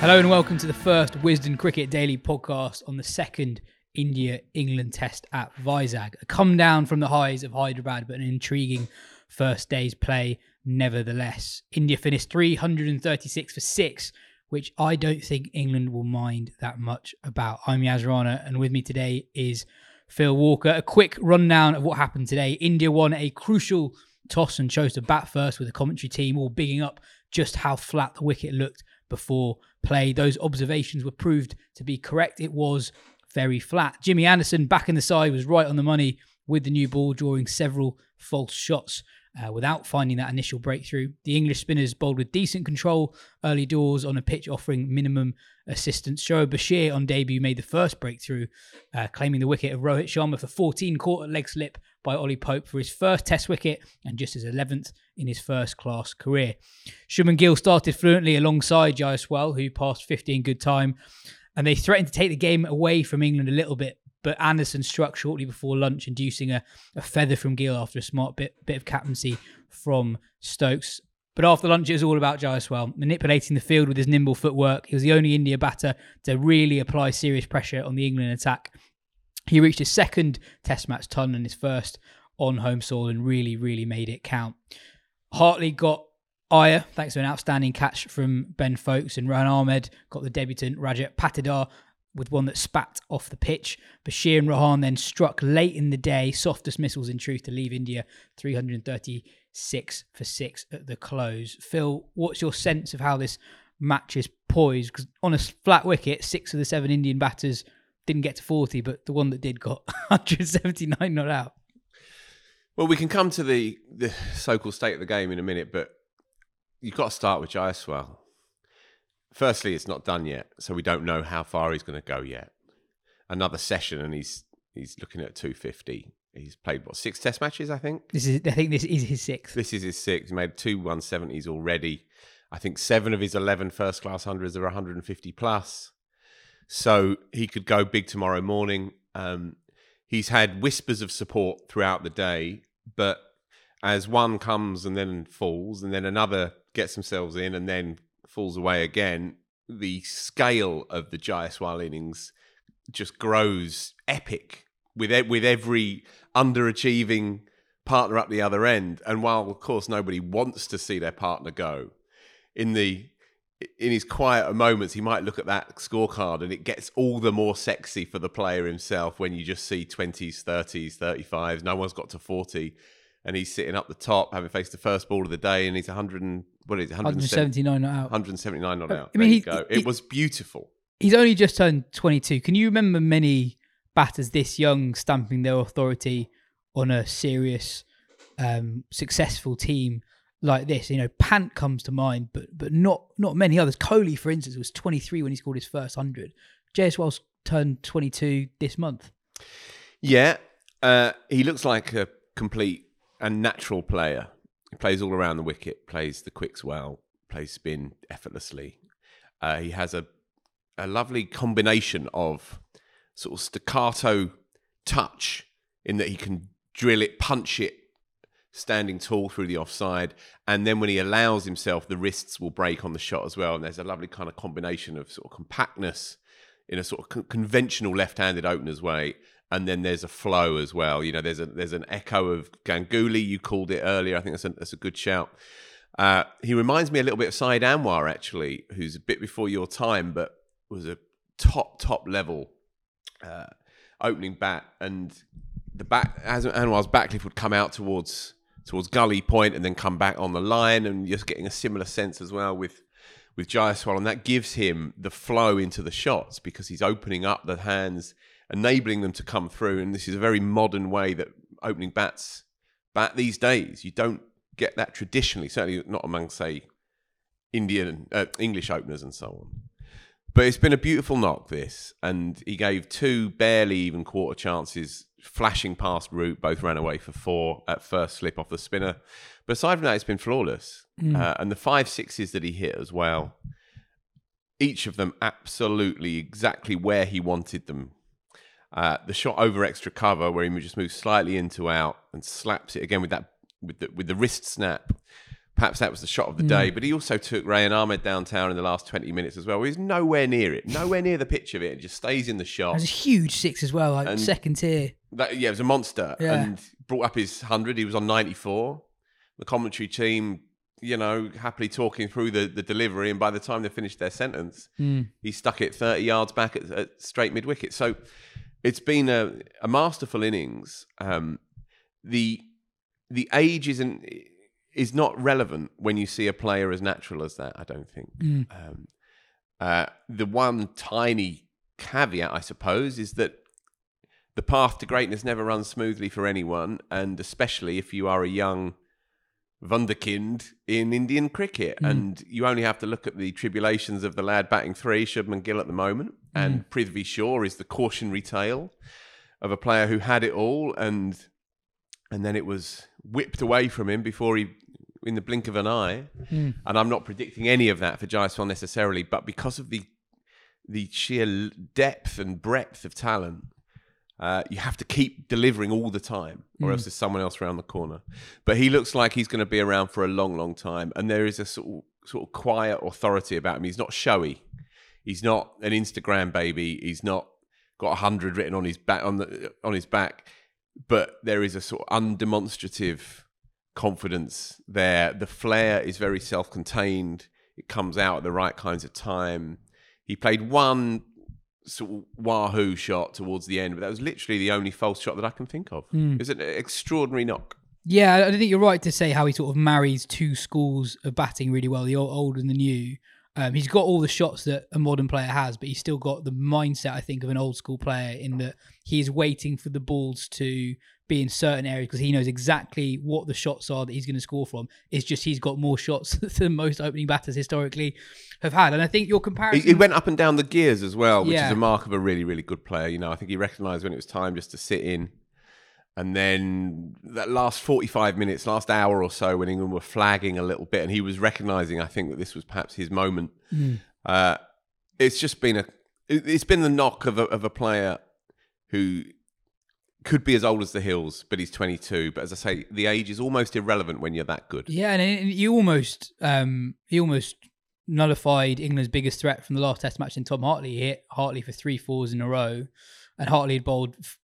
Hello and welcome to the first Wisden Cricket Daily podcast on the second India England test at Vizag. A come down from the highs of Hyderabad, but an intriguing first day's play nevertheless. India finished 336 for six, which I don't think England will mind that much about. I'm Yas Rana, and with me today is Phil Walker. A quick rundown of what happened today. India won a crucial toss and chose to bat first with the commentary team, all bigging up just how flat the wicket looked before play. Those observations were proved to be correct. It was very flat. Jimmy Anderson back in the side was right on the money with the new ball, drawing several false shots. Uh, without finding that initial breakthrough, the English spinners bowled with decent control early doors on a pitch offering minimum assistance. Shoaib Bashir on debut made the first breakthrough, uh, claiming the wicket of Rohit Sharma for 14, caught a leg slip by Ollie Pope for his first Test wicket and just his 11th in his first class career. Shubman Gill started fluently alongside Jaiswal, who passed 15 good time, and they threatened to take the game away from England a little bit. But Anderson struck shortly before lunch, inducing a, a feather from Gill after a smart bit, bit of captaincy from Stokes. But after lunch, it was all about Jaiswal, manipulating the field with his nimble footwork. He was the only India batter to really apply serious pressure on the England attack. He reached his second Test match ton and his first on home soil and really, really made it count. Hartley got Iyer, thanks to an outstanding catch from Ben Foakes, and Rehan Ahmed got the debutant Rajat Patidar with one that spat off the pitch. Bashir and Rehan then struck late in the day, soft dismissals in truth to leave India 336 for 6 at the close. Phil, what's your sense of how this match is poised? Because on a flat wicket, six of the seven Indian batters didn't get to 40, but the one that did got 179 not out. Well, we can come to the, the so-called state of the game in a minute, but you've got to start with Jaiswal. Firstly, it's not done yet, so we don't know how far he's going to go yet. Another session, and he's he's looking at 250. He's played what six Test matches, I think. This is, I think, this is his sixth. This is his sixth. He made two 170s already. I think seven of his 11 first class hundreds are 150 plus. So he could go big tomorrow morning. Um, he's had whispers of support throughout the day, but as one comes and then falls, and then another gets themselves in and then falls away again, the scale of the Jaiswal innings just grows epic with e- with every underachieving partner up the other end. And while of course nobody wants to see their partner go, in the in his quieter moments, he might look at that scorecard and it gets all the more sexy for the player himself when you just see 20s, 30s, 35s. No one's got to 40. And he's sitting up the top, having faced the first ball of the day, and he's 100 and, what is it, 179 not out. 179 not out. I mean, he- go. he- it was beautiful. He's only just turned 22. Can you remember many batters this young stamping their authority on a serious, um, successful team like this. You know, Pant comes to mind, but but not not many others. Kohli, for instance, was 23 when he scored his first hundred. Jaiswal turned 22 this month. Yeah, uh, he looks like a complete and natural player. He plays all around the wicket, plays the quicks well, plays spin effortlessly. Uh, he has a a lovely combination of sort of staccato touch in that he can drill it, punch it, standing tall through the offside, and then when he allows himself, the wrists will break on the shot as well. And there's a lovely kind of combination of sort of compactness in a sort of con- conventional left-handed opener's way, and then there's a flow as well. You know, there's a there's an echo of Ganguly. You called it earlier. I think that's a, that's a good shout. Uh, he reminds me a little bit of Saeed Anwar, actually, who's a bit before your time, but was a top top level uh, opening bat, and the back as Anwar's backlift would come out towards towards gully point and then come back on the line, and just getting a similar sense as well with with Jaiswal, and that gives him the flow into the shots because he's opening up the hands, enabling them to come through. And this is a very modern way that opening bats bat these days. You don't get that traditionally, certainly not among say Indian uh, English openers and so on. But it's been a beautiful knock, this, and he gave two barely even quarter chances, flashing past Root, both ran away for four at first slip off the spinner. But aside from that, it's been flawless. Uh, and the five sixes that he hit as well, each of them absolutely exactly where he wanted them. Uh, the shot over extra cover, where he just moves slightly into out and slaps it again with that with the, with the wrist snap. Perhaps that was the shot of the day, but he also took Rehan Ahmed downtown in the last 20 minutes as well. He's nowhere near it, nowhere near the pitch of it. It just stays in the shot. It was a huge six as well, like And- second tier. That, yeah, it was a monster. Yeah. And brought up his 100. He was on 94. The commentary team, you know, happily talking through the, the delivery. And by the time they finished their sentence, he stuck it 30 yards back at, at straight mid wicket. So it's been a, a masterful innings. Um, the the age isn't is not relevant when you see a player as natural as that. I don't think. Um, uh, the one tiny caveat, I suppose, is that the path to greatness never runs smoothly for anyone, and especially if you are a young wunderkind in Indian cricket. And you only have to look at the tribulations of the lad batting three, Shubman Gill at the moment, and Prithvi Shaw is the cautionary tale of a player who had it all and and then it was whipped away from him before he in the blink of an eye. And I'm not predicting any of that for Jaiswal necessarily, but because of the the sheer depth and breadth of talent, uh, you have to keep delivering all the time, or else there's someone else around the corner. But he looks like he's going to be around for a long, long time, and there is a sort of, sort of quiet authority about him. He's not showy. He's not an Instagram baby. He's not got a hundred written on his back on the on his back, but there is a sort of undemonstrative confidence there. The flair is very self-contained. It comes out at the right kinds of time. He played one sort of wahoo shot towards the end, but that was literally the only false shot that I can think of. Hmm. It was an extraordinary knock. Yeah, I think you're right to say how he sort of marries two schools of batting really well, the old and the new. Um, he's got all the shots that a modern player has, but he's still got the mindset, I think, of an old school player in that he is waiting for the balls to be in certain areas because he knows exactly what the shots are that he's going to score from. It's just he's got more shots than most opening batters historically have had. And I think your comparison. he went up and down the gears as well, which is a mark of a really, really good player. You know, I think he recognised when it was time just to sit in. And then that last 45 minutes, last hour or so, when England were flagging a little bit, and he was recognising, I think, that this was perhaps his moment. Uh, it's just been a, it- it's been the knock of a, of a player who could be as old as the hills, but he's 22. But as I say, the age is almost irrelevant when you're that good. Yeah, and you almost um he almost nullified England's biggest threat from the last Test match in Tom Hartley. He hit Hartley for three fours in a row, and Hartley had bowled f-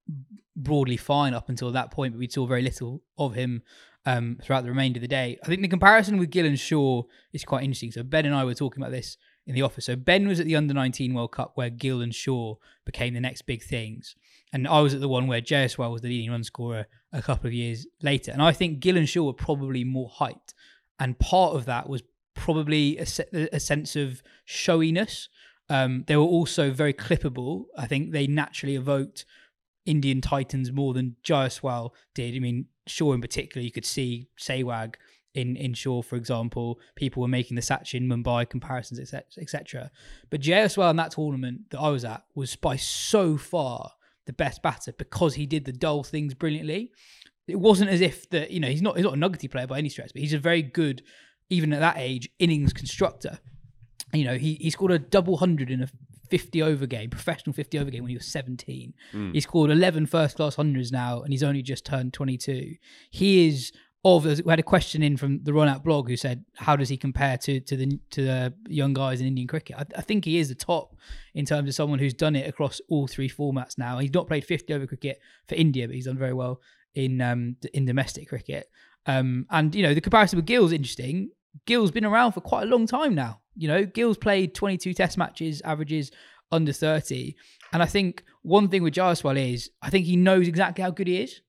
broadly fine up until that point, but we saw very little of him um, throughout the remainder of the day. I think the comparison with Gill and Shaw is quite interesting. So Ben and I were talking about this in the office. So Ben was at the Under 19 World Cup where Gill and Shaw became the next big things. And I was at the one where Jaiswal was the leading run scorer a couple of years later. And I think Gill and Shaw were probably more hyped. And part of that was probably a, se- a sense of showiness. Um, they were also very clippable. I think they naturally evoked Indian Titans more than Jaiswal did. I mean, Shaw in particular, you could see Sehwag in in Shaw, for example. People were making the Sachin Mumbai comparisons, etc. etc. But Jaiswal in that tournament that I was at was by so far the best batter because he did the dull things brilliantly. It wasn't as if that you know he's not he's not a nuggety player by any stretch, but he's a very good, even at that age, innings constructor. You know, he, he scored a double hundred in a 50 over game, professional 50 over game when he was 17. Mm. He scored 11 first class hundreds now, and he's only just turned 22. He is of. We had a question in from the Run Out blog who said, "How does he compare to to the to the young guys in Indian cricket?" I, I think he is the top in terms of someone who's done it across all three formats now. He's not played 50 over cricket for India, but he's done very well in um in domestic cricket. Um, and you know the comparison with Gill's interesting. Gill's been around for quite a long time now. You know, Gill's played 22 test matches, averages under 30. And I think one thing with Jaiswal is I think he knows exactly how good he is.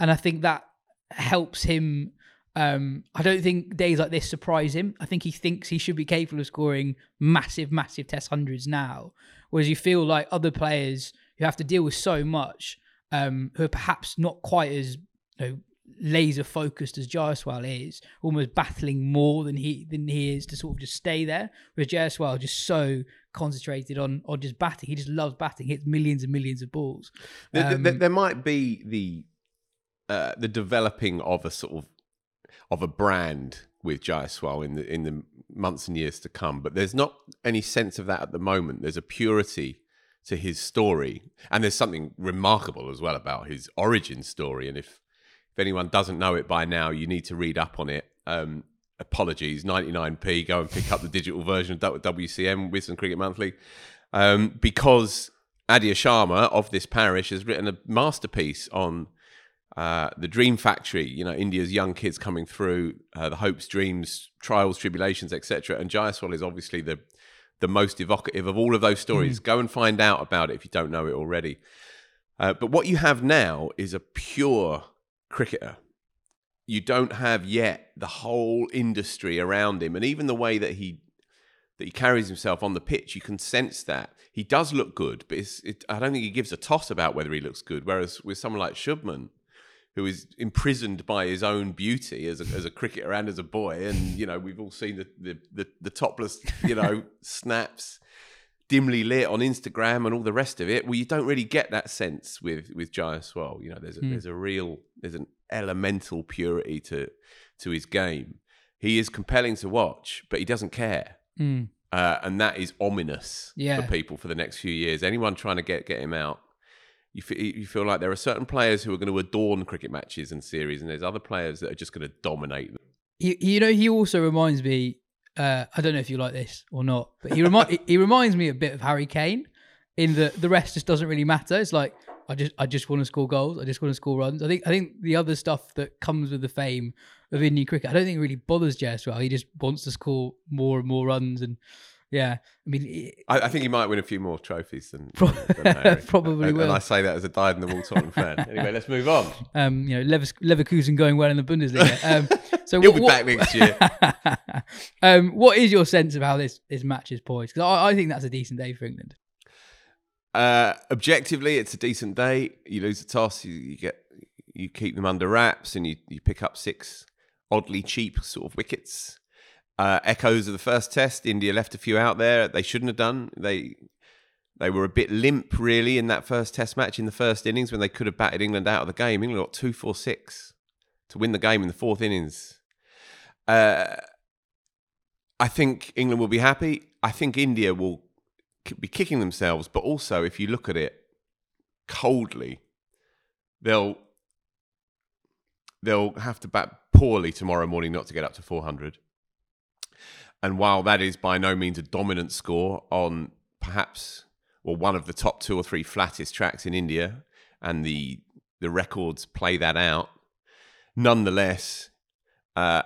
And I think that helps him. Um, I don't think days like this surprise him. I think he thinks he should be capable of scoring massive, massive test hundreds now. Whereas you feel like other players who have to deal with so much, um, who are perhaps not quite as you know, laser focused as Jaiswal is, almost battling more than he than he is to sort of just stay there. Whereas Jaiswal just so concentrated on on just batting. He just loves batting. Hits millions and millions of balls. Um, there, there, might be the uh, the developing of a sort of of a brand with Jaiswal in the in the months and years to come, but there's not any sense of that at the moment. There's a purity to his story, and there's something remarkable as well about his origin story. And if if anyone doesn't know it by now, you need to read up on it. Um, apologies, 99p. Go and pick up the digital version of WCM, Wisden Cricket Monthly, um, because Aadya Sharma of this parish has written a masterpiece on uh, the Dream Factory. You know, India's young kids coming through, uh, the hopes, dreams, trials, tribulations, etc. And Jaiswal is obviously the the most evocative of all of those stories. Mm. Go and find out about it if you don't know it already. Uh, but what you have now is a pure cricketer. You don't have yet the whole industry around him, and even the way that he that he carries himself on the pitch, you can sense that he does look good, but it, I don't think he gives a toss about whether he looks good. Whereas with someone like Shubman, who is imprisoned by his own beauty as a, as a cricketer and as a boy, and you know we've all seen the the, the, the topless you know snaps dimly lit on Instagram and all the rest of it. Well, you don't really get that sense with with Jaiswal. You know, there's a, mm. there's a real there's an elemental purity to to his game. He is compelling to watch, but he doesn't care. Mm. Uh, and that is ominous yeah. for people for the next few years. Anyone trying to get get him out, you feel, you feel like there are certain players who are going to adorn cricket matches and series, and there's other players that are just going to dominate them. You, you know, he also reminds me uh, I don't know if you like this or not, but he remi- he reminds me a bit of Harry Kane in that the rest just doesn't really matter. It's like I just I just want to score goals. I just want to score runs. I think I think the other stuff that comes with the fame of Indian cricket, I don't think really bothers Jaiswal. He just wants to score more and more runs and yeah, I mean, I, I, think he might win a few more trophies than, than probably and, will. And I say that as a dyed-in-the-wool Tottenham fan. Anyway, let's move on. Um, you know, Lever- Leverkusen going well in the Bundesliga. Um, so he'll what, be back next year. um, what is your sense of how this this match is poised? Because I, I, think that's a decent day for England. Uh, objectively, it's a decent day. You lose the toss, you, you get you keep them under wraps, and you you pick up six oddly cheap sort of wickets. Uh, echoes of the first test. India left a few out there. They shouldn't have done. They they were a bit limp, really, in that first test match in the first innings when they could have batted England out of the game. England got two, four, six to win the game in the fourth innings. Uh, I think England will be happy. I think India will be kicking themselves, but also if you look at it coldly, they'll they'll have to bat poorly tomorrow morning not to get up to 400. And while that is by no means a dominant score on perhaps well one of the top two or three flattest tracks in India, and the the records play that out, nonetheless, uh,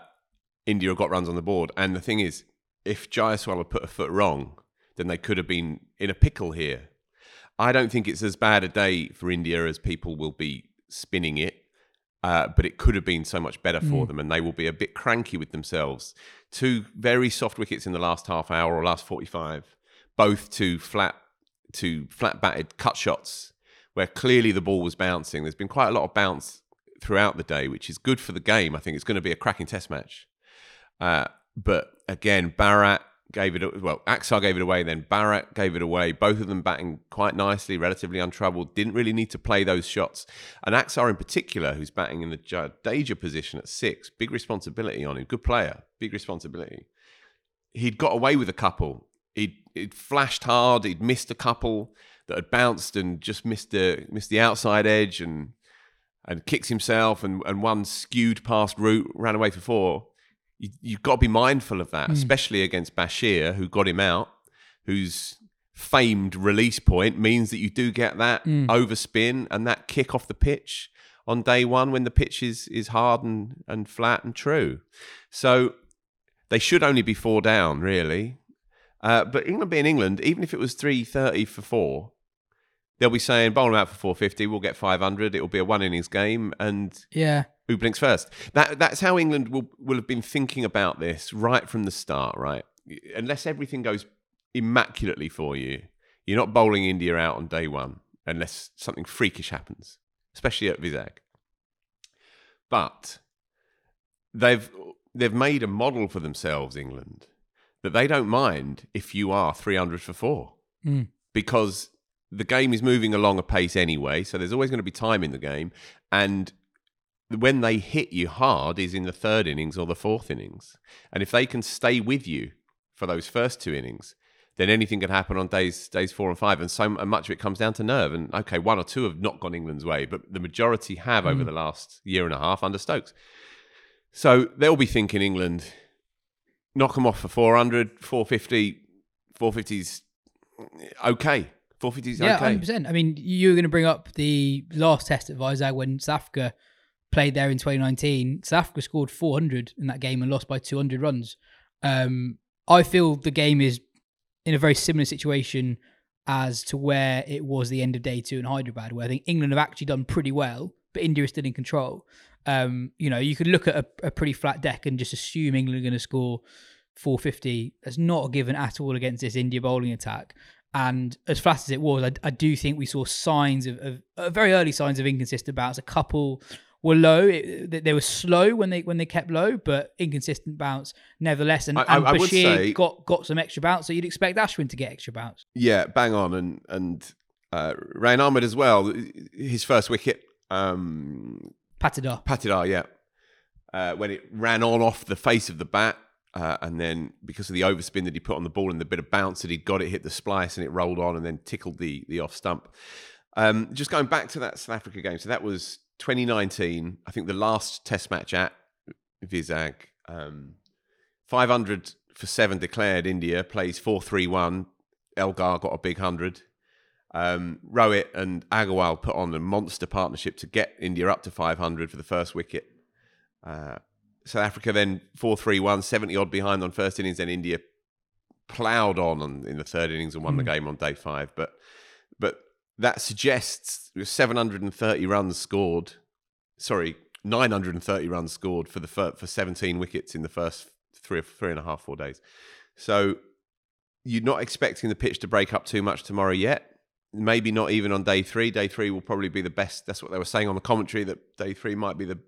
India got runs on the board. And the thing is, if Jaiswal had put a foot wrong, then they could have been in a pickle here. I don't think it's as bad a day for India as people will be spinning it. Uh, but it could have been so much better for mm. them, and they will be a bit cranky with themselves. Two very soft wickets in the last half hour or last forty-five, both to flat to flat batted cut shots, where clearly the ball was bouncing. There's been quite a lot of bounce throughout the day, which is good for the game. I think it's going to be a cracking Test match. Uh, but again, Bharat gave it well. Axar gave it away, then Bharat gave it away. Both of them batting quite nicely, relatively untroubled. Didn't really need to play those shots. And Axar in particular, who's batting in the Jadeja position at six, big responsibility on him. Good player, big responsibility. He'd got away with a couple. He'd, he'd flashed hard. He'd missed a couple that had bounced and just missed the missed the outside edge and and kicked himself and, and one skewed past Root, ran away for four you, you've got to be mindful of that, mm. especially against Bashir, who got him out, whose famed release point means that you do get that mm. overspin and that kick off the pitch on day one when the pitch is, is hard and, and flat and true. So they should only be four down, really. Uh, but England being England, even if it was 330 for four, they'll be saying, bowl them out for 450, we'll get 500, it'll be a one innings game. And yeah, who blinks first. That that's how England will will have been thinking about this right from the start, right? Unless everything goes immaculately for you, you're not bowling India out on day one unless something freakish happens, especially at Vizag. But they've they've made a model for themselves, England, that they don't mind if you are 300 for four mm. because the game is moving along a pace anyway. So there's always going to be time in the game, and when they hit you hard is in the third innings or the fourth innings. And if they can stay with you for those first two innings, then anything can happen on days days four and five. And so much of it comes down to nerve. And okay, one or two have not gone England's way, but the majority have mm. over the last year and a half under Stokes. So they'll be thinking England, knock them off for 400, 450, 450's okay. 450's yeah, okay. 100%. I mean, you were going to bring up the last test at Vizag when South Africa played there in 2019, South Africa scored 400 in that game and lost by 200 runs. Um, I feel the game is in a very similar situation as to where it was the end of day two in Hyderabad, where I think England have actually done pretty well, but India is still in control. Um, you know, you could look at a, a pretty flat deck and just assume England are going to score 450. That's not a given at all against this India bowling attack. And as flat as it was, I, I do think we saw signs of, of uh, very early signs of inconsistent bounce. A couple were low. It, they were slow when they when they kept low, but inconsistent bounce nevertheless. And, I, and I, Bashir say, got got some extra bounce, so you'd expect Ashwin to get extra bounce. Yeah, bang on, and and uh, Rehan Ahmed as well. His first wicket, um, Patidar. Patidar, yeah. Uh, when it ran on off the face of the bat, uh, and then because of the overspin that he put on the ball and the bit of bounce that he got, it hit the splice and it rolled on and then tickled the the off stump. Um, just going back to that South Africa game, so that was 2019, I think the last test match at Vizag, um, 500 for seven declared. India plays 4 3 1. Elgar got a big 100. Um, Rohit and Agarwal put on a monster partnership to get India up to 500 for the first wicket. Uh, South Africa then 4 3 1, 70 odd behind on first innings. Then India ploughed on, on in the third innings and won mm. the hmm. game on day five. But but that suggests 730 runs scored. Sorry, 930 runs scored for the for 17 wickets in the first three three and a half four days. So you're not expecting the pitch to break up too much tomorrow yet. Maybe not even on day three. Day three will probably be the best. That's what they were saying on the commentary that day three might be the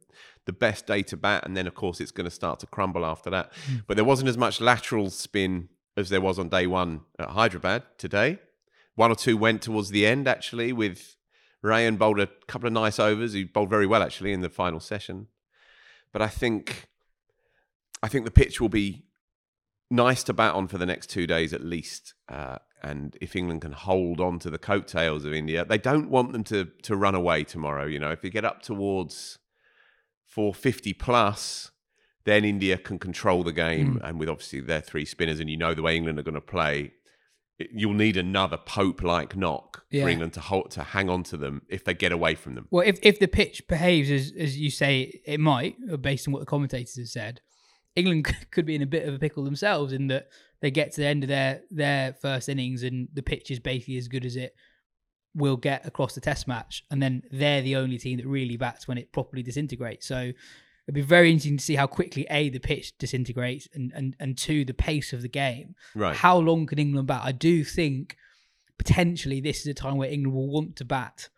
the best day to bat, and then of course it's going to start to crumble after that. Mm. But there wasn't as much lateral spin as there was on day one at Hyderabad today. One or two went towards the end actually with Rehan bowled a couple of nice overs. He bowled very well actually in the final session. But I think I think the pitch will be nice to bat on for the next two days at least. Uh, and if England can hold on to the coattails of India, they don't want them to to run away tomorrow. You know, if you get up towards 450 plus, then India can control the game. Mm. And with obviously their three spinners, and you know the way England are going to play, you'll need another Pope like knock yeah. for England to hold, to hang on to them if they get away from them. Well, if, if the pitch behaves as as you say it might, based on what the commentators have said, England could be in a bit of a pickle themselves in that they get to the end of their their first innings and the pitch is basically as good as it will get across the test match, and then they're the only team that really bats when it properly disintegrates. So it'd be very interesting to see how quickly a the pitch disintegrates and and and two the pace of the game. Right. How long can England bat? I do think potentially this is a time where England will want to bat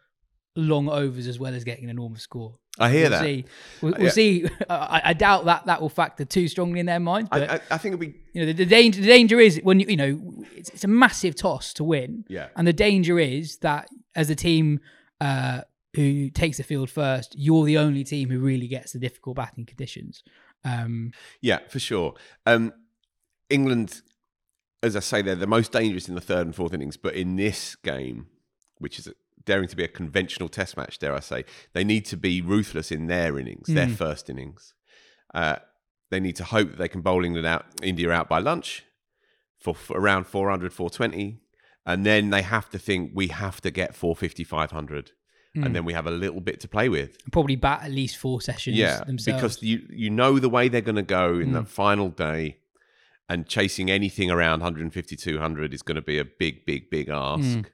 long overs as well as getting an enormous score. I hear we'll that. See. We'll, we'll Yeah. see. I, I doubt that that will factor too strongly in their minds. I, But I, I think it'll be you know, the, the danger the danger is when you you know it's, it's a massive toss to win. Yeah. And the danger is that as a team uh, who takes the field first, you're the only team who really gets the difficult batting conditions. Um, Yeah, for sure. Um, England, as I say, they're the most dangerous in the third and fourth innings. But in this game, which is daring to be a conventional Test match, dare I say, they need to be ruthless in their innings, their first innings. Uh, they need to hope that they can bowl England out, India out by lunch for, for around 400, 420. And then they have to think we have to get 450, 500. And then we have a little bit to play with. probably bat at least four sessions Yeah, themselves. because you you know the way they're going to go in Mm. that final day, and chasing anything around 150, 200 is going to be a big, big, big ask. Mm.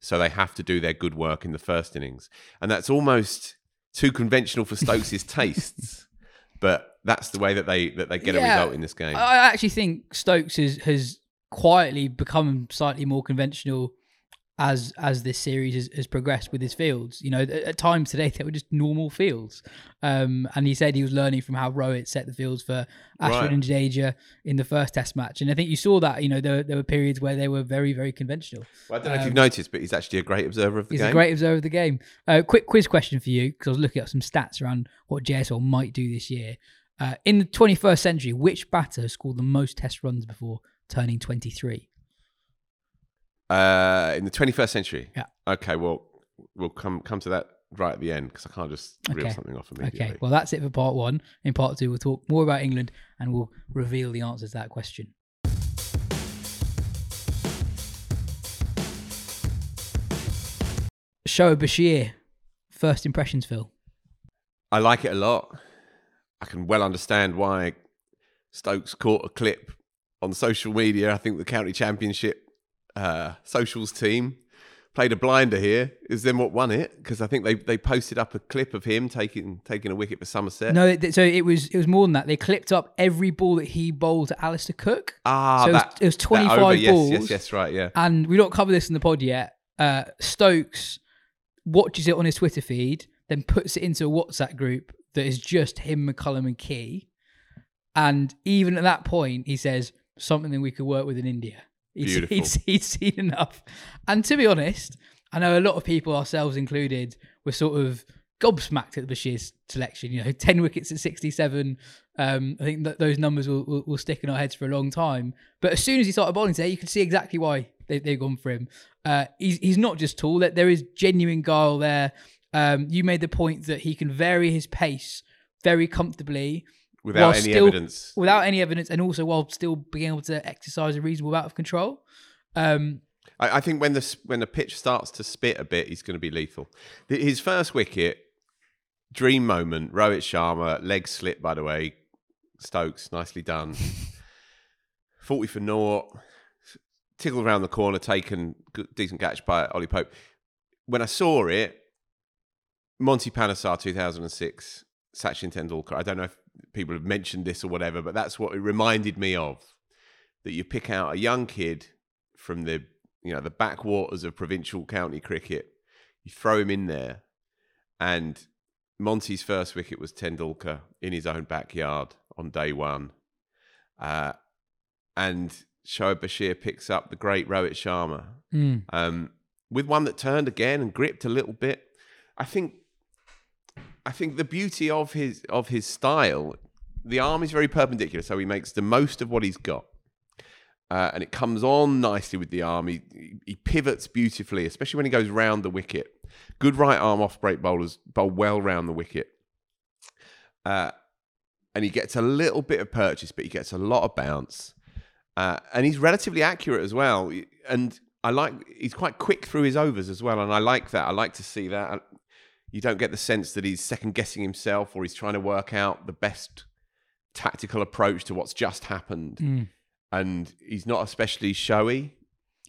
So they have to do their good work in the first innings, and that's almost too conventional for Stokes' tastes. But that's the way that they that they get a result in this game. I I actually think Stokes has, has quietly become slightly more conventional as as this series has, has progressed with his fields. You know, at, at times today they were just normal fields, um, and he said he was learning from how Rohit set the fields for Ashwin Right. and Jadeja in the first Test match, and I think you saw that. You know, there, there were periods where they were very very conventional. Well, I don't know if you've noticed, but he's actually a great observer of the Um, He's game. a great observer of the game. Uh, quick quiz question for you because I was looking at some stats around what Jaiswal might do this year. Uh, in the 21st century, which batter has scored the most Test runs before turning 23? Uh, in the 21st century. Yeah. Okay. Well, we'll come come to that right at the end because I can't just reel Okay. something off immediately. Okay, well that's it for part one. In part two, we'll talk more about England and we'll reveal the answers to that question. Shoaib Bashir, first impressions, Phil. I like it a lot. I can well understand why Stokes caught a clip on social media. I think the county championship uh, socials team played a blinder here. Is then what won it because I think they, they posted up a clip of him taking taking a wicket for Somerset. No, so it was it was more than that. They clipped up every ball that he bowled to Alastair Cook. ah, so it was- that, it was that 25 over. Yes, balls. yes, yes, right, yeah. and we don't cover this in the pod yet. Uh, Stokes watches it on his Twitter feed, then puts it into a WhatsApp group that is just him, McCullum, and Key. And even at that point, he says something that we could work with in India. He's, he's, he's seen enough. And to be honest, I know a lot of people, ourselves included, were sort of gobsmacked at the Bashir's selection. You know, 10 wickets at 67. Um, I think that those numbers will, will, will stick in our heads for a long time. But as soon as he started bowling today, you can see exactly why they, they've gone for him. Uh, he's, he's not just tall, that there is genuine guile there. Um, you made the point that he can vary his pace very comfortably Without while any still- evidence. without any evidence, and also while still being able to exercise a reasonable amount of control. Um, I, I think when the when the pitch starts to spit a bit, he's going to be lethal. His first wicket, dream moment. Rohit Sharma, leg slip by the way. Stokes, nicely done. Forty for naught. Tickled around the corner, taken good, decent catch by Ollie Pope. When I saw it, Monty Panesar, two thousand and six, Sachin Tendulkar. I don't know if people have mentioned this or whatever, but that's what it reminded me of. That you pick out a young kid from the you know the backwaters of provincial county cricket. You throw him in there, and Monty's first wicket was Tendulkar in his own backyard on day one, uh, and Shoaib Bashir picks up the great Rohit Sharma mm, um, with one that turned again and gripped a little bit. I think, I think the beauty of his of his style, the arm is very perpendicular, so he makes the most of what he's got, uh, and it comes on nicely with the arm. He he pivots beautifully, especially when he goes round the wicket. Good right arm off break bowlers bowl well round the wicket. Uh, and he gets a little bit of purchase, but he gets a lot of bounce. Uh, and he's relatively accurate as well. And I like he's quite quick through his overs as well, and I like that. I like to see that. You don't get the sense that he's second guessing himself or he's trying to work out the best tactical approach to what's just happened. mm. And he's not especially showy.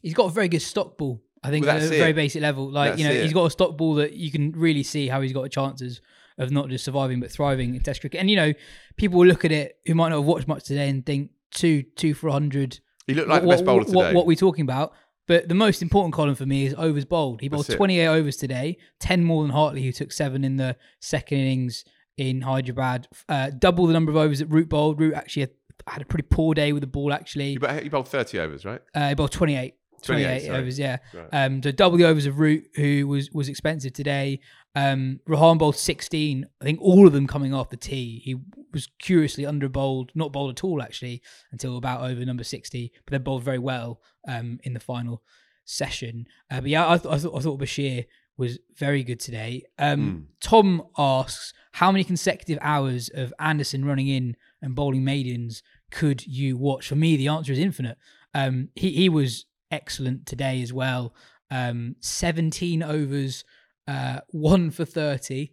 He's got a very good stock ball. I think Well, at a very it. basic level. Like That's you know, it. he's got a stock ball that you can really see how he's got chances of not just surviving but thriving in Test cricket. And you know, people will look at it who might not have watched much today and think two two for hundred. He looked like what, the best bowler what, today. What, what we talking about? But the most important column for me is overs bowled. He bowled 28 overs today, 10 more than Hartley, who took seven in the second innings in Hyderabad. Uh, double the number of overs that Root bowled. Root actually had, had a pretty poor day with the ball, actually. You, bowled 30 overs, right? Uh, he bowled 28. 28, 28, overs, yeah. Right. Um, so double the overs of Root, who was was expensive today. Um, Rehan bowled 16. I think all of them coming off the tee. He was curiously under bowled, not bowled at all actually, until about over number 60. But then bowled very well um, in the final session. Uh, but yeah, I, th- I thought I thought Bashir was very good today. Um, Tom asks, how many consecutive hours of Anderson running in and bowling maidens could you watch? For me, the answer is infinite. Um, he he was excellent today as well. Um, 17 overs, uh, one for 30.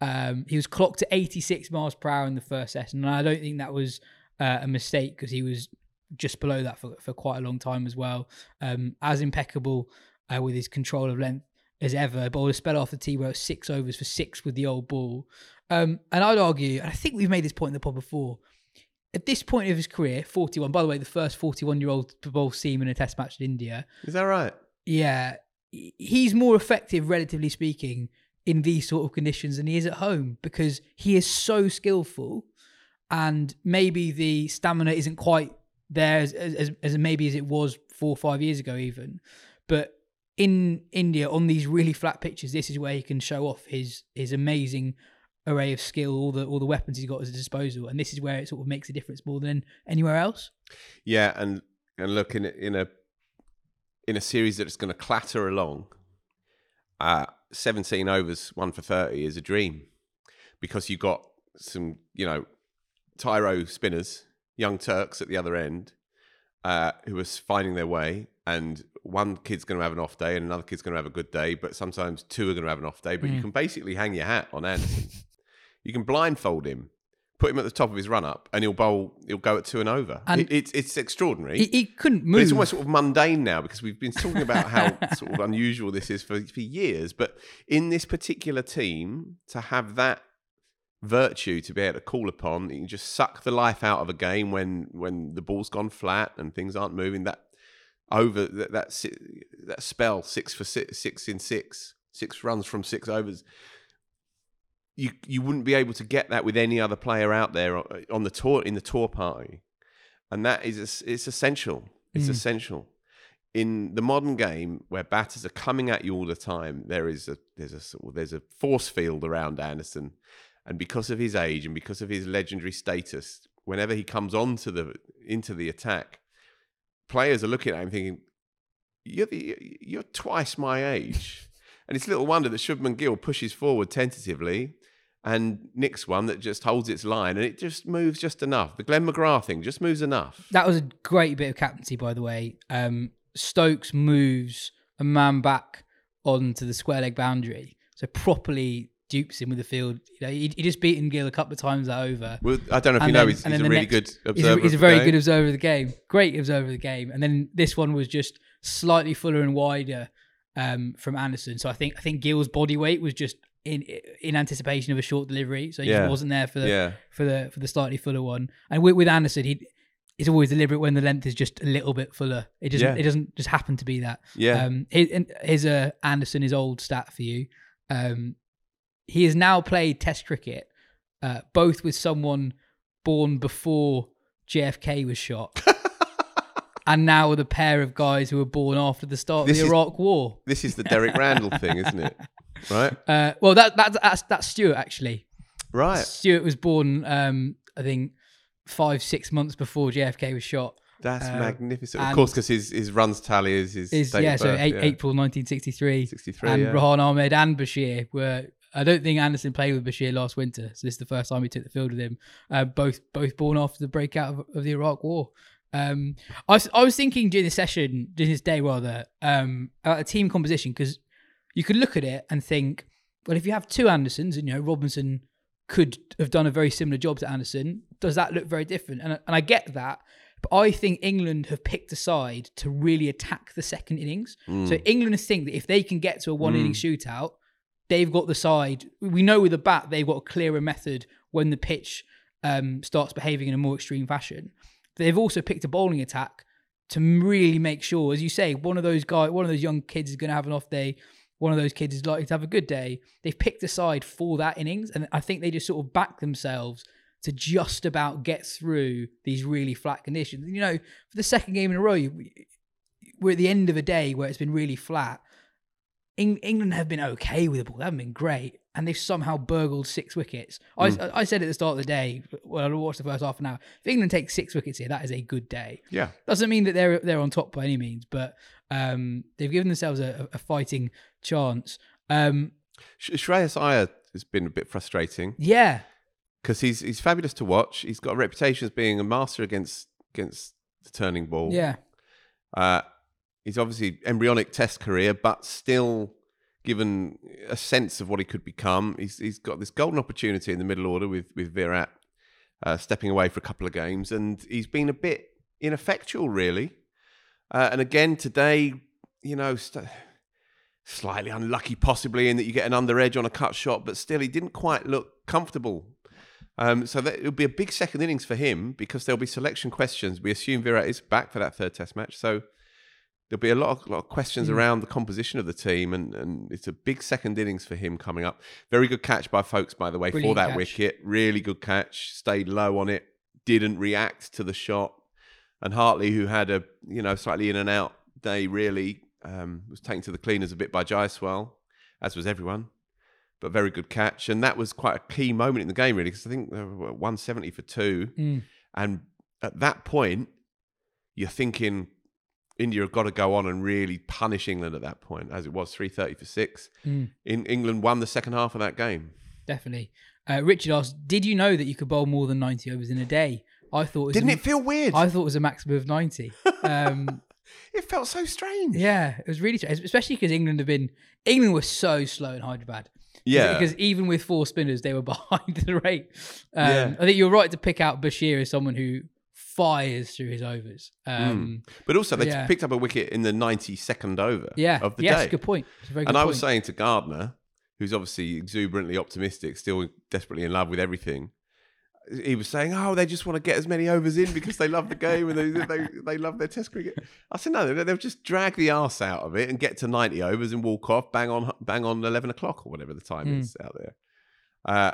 Um, he was clocked to 86 miles per hour in the first session, and I don't think that was uh, a mistake because he was just below that for, for quite a long time as well. Um, as impeccable uh, with his control of length as ever. Bowled a spell off the tee where it was six overs for six with the old ball. Um, and I'd argue, and I think we've made this point in the pod before, at this point of his career, 41, by the way, the first 41 year old to bowl seam in a test match in India, Is that right? yeah, he's more effective, relatively speaking, in these sort of conditions than he is at home because he is so skillful, and maybe the stamina isn't quite there as, as, as maybe as it was four or five years ago, even. But in India, on these really flat pitches, this is where he can show off his his amazing array of skill, all the all the weapons he's got at his disposal, and this is where it sort of makes a difference more than anywhere else. Yeah, and and look in a, in a in a series that's going to clatter along. Uh, Seventeen overs, one for thirty, is a dream because you've got some, you know, Tyro spinners, young Turks at the other end, uh, who are finding their way. And one kid's going to have an off day, and another kid's going to have a good day. But sometimes two are going to have an off day. But you can basically hang your hat on Anderson. You can blindfold him, put him at the top of his run up, and he'll bowl. He'll go at two and over. And- It, it's it's extraordinary. He, he couldn't But move. it's almost sort of mundane now because we've been talking about how sort of unusual this is for, for years. But in this particular team, to have that virtue to be able to call upon, you can just suck the life out of a game when when the ball's gone flat and things aren't moving. That over that that, that spell six for six, six in six, six runs from six overs. You you wouldn't be able to get that with any other player out there on- uh, on the tour in the tour party and that is it's essential. It's mm. essential in the modern game where batters are coming at you all the time. There is a there's a there's a force field around Anderson, and because of his age and because of his legendary status, whenever he comes onto the into the attack, players are looking at him thinking, "You're the, you're twice my age," and it's little wonder that Shubman Gill pushes forward tentatively. And nicks one that just holds its line, and it just moves just enough. The Glenn McGrath thing just moves enough. That was a great bit of captaincy, by the way. Um, Stokes moves a man back onto the square leg boundary, so properly dupes him with the field. You know, he, he just beaten Gill a couple of times that over. Well, I don't know if you And know, he's, he's a really next- good He's a, observer. he's a very game. good observer of the game. Great observer of the game. And then this one was just slightly fuller and wider um, from Anderson. So I think I think Gill's body weight was just in in anticipation of a short delivery, so he Yeah. just wasn't there for the Yeah. for the for the slightly fuller one. And with, with Anderson, he he's always deliberate when the length is just a little bit fuller. It doesn't Yeah. it doesn't just happen to be that. Yeah. Um, his, his uh, Anderson is old stat for you. Um, he has now played Test cricket, uh, both with someone born before JFK was shot, and now with a pair of guys who were born after the start This of is- the Iraq War. This is the Derek Randall thing, isn't it? Right? Uh, well, that, that that's that's Stewart actually. Right. Stewart was born, um, I think, five six months before JFK was shot. That's Uh, magnificent. Of course, because his, his runs tally is his Is date yeah, of so eight, yeah. April 1963. 63, and yeah. Rehan Ahmed and Bashir were. I don't think Anderson played with Bashir last winter, so this is the first time he took the field with him. Uh, both both born after the breakout of, of the Iraq War. Um, I was I was thinking during this session, during this day rather, um, about a team composition because you could look at it and think, well, if you have two Andersons, and you know Robinson could have done a very similar job to Anderson, does that look very different? And and I get that, but I think England have picked a side to really attack the second innings. So England think that if they can get to a one inning shootout, they've got the side. We know with the bat they've got a clearer method when the pitch um, starts behaving in a more extreme fashion. They've also picked a bowling attack to really make sure, as you say, one of those guy, one of those young kids is going to have an off day. One of those kids is likely to have a good day. They've picked a side for that innings, and I think they just sort of back themselves to just about get through these really flat conditions. You know, for the second game in a row, we're at the end of a day where it's been really flat. Eng- England have been okay with the ball; they haven't been great, and they've somehow burgled six wickets. I, I said at the start of the day, when I watched the first half an hour, if England takes six wickets here, that is a good day. Yeah. Doesn't mean that they're they're on top by any means, but um, they've given themselves a, a fighting chance. Um, Sh- Shreyas Iyer has been a bit frustrating yeah, because he's he's fabulous to watch. He's got a reputation as being a master against against the turning ball. yeah, Uh, he's obviously embryonic test career, but still given a sense of what he could become. He's he's got this golden opportunity in the middle order with with Virat uh, stepping away for a couple of games, and he's been a bit ineffectual, really. Uh, and again today, you know, st- slightly unlucky possibly in that you get an under edge on a cut shot, but still he didn't quite look comfortable. Um, so that, it'll be a big second innings for him because there'll be selection questions. We assume Virat is back for that third Test match, so there'll be a lot of, lot of questions around the composition of the team, and, and it's a big second innings for him coming up. Very good catch by Foakes, by the way, Brilliant for that catch. wicket. Really good catch. Stayed low on it. Didn't react to the shot. And Hartley, who had a you know slightly in and out day, really um, was taken to the cleaners a bit by Jaiswal, as was everyone. But very good catch, and that was quite a key moment in the game, really, because I think they were 170 for two, Mm. and at that point, you're thinking India have got to go on and really punish England at that point, as it was 330 for six. Mm. In England won the second half of that game. definitely. Uh, Richard asked, "Did you know that you could bowl more than ninety overs in a day?" I thought, it was Didn't a, it feel weird? I thought it was a maximum of ninety. Um, it felt so strange. Yeah, it was really strange, especially because England have been England were so slow in Hyderabad. Yeah. because even with four spinners, they were behind the rate. Um, Yeah. I think you're right to pick out Bashir as someone who fires through his overs. Hmm. Um, But also, they Yeah. picked up a wicket in the 92nd over Yeah, of the yes, day. good point. It's a very good and I was saying to Gardner, who's obviously exuberantly optimistic, still desperately in love with everything, he was saying, "Oh, they just want to get as many overs in because they love the game and they they, they love their Test cricket." I said, "No, they- they'll just drag the arse out of it and get to ninety overs and walk off, bang on bang on eleven o'clock or whatever the time Hmm. is out there." Uh,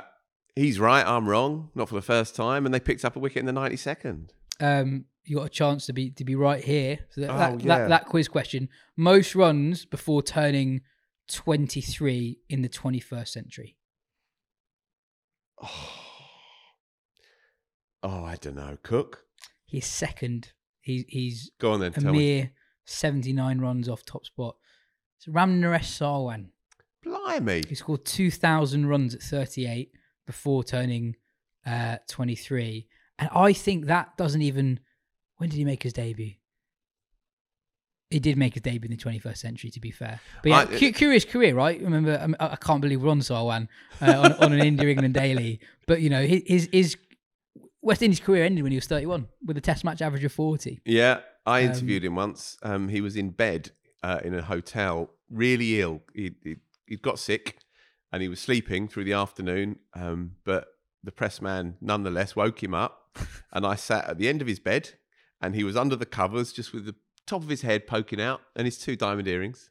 he's right, I'm wrong. Not for the first time, and they picked up a wicket in the ninety second. um, you got a chance to be to be right here. So that, Oh, that, yeah. that, that quiz question: most runs before turning twenty three in the twenty first century. Oh, I don't know. Cook, He's second. He's he's go on then. a Tell me. mere seventy nine runs off top spot. It's Ramnaresh Sarwan. Blimey. He scored 2,000 runs at 38 before turning uh, 23. And I think that doesn't even. When did he make his debut? He did make his debut in the 21st century, to be fair. But yeah, I- cu- curious career, right? Remember, um, I, I can't believe we're on Sarwan uh, on, on an India England daily. But, you know, his, his West Indies career ended when he was 31 with a test match average of 40. Yeah, I Um, interviewed him once. Um, he was in bed uh, in a hotel, really ill. He, he he'd got sick, and he was sleeping through the afternoon. Um, but the press man, nonetheless, woke him up, and I sat at the end of his bed, and he was under the covers, just with the top of his head poking out, and his two diamond earrings,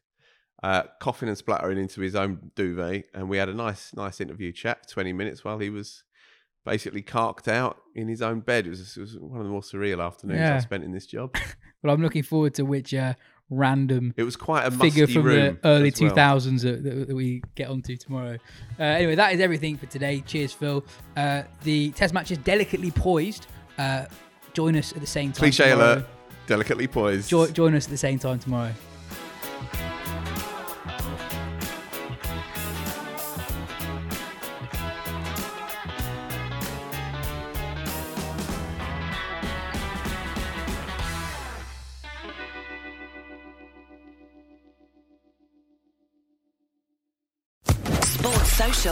uh, coughing and spluttering into his own duvet. And we had a nice, nice interview chat, twenty minutes, while he was. Basically, carked out in his own bed. It was, it was one of the more surreal afternoons Yeah. I've spent in this job. well, I'm looking forward to which uh, random It was quite a figure from the early well. 2000s that, that, that we get onto tomorrow. Uh, anyway, that is everything for today. Cheers, Phil. Uh, the test match is delicately poised. Uh, join us at the same time. Cliche tomorrow. alert. Delicately poised. Jo- join us at the same time tomorrow.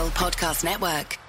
Podcast Network.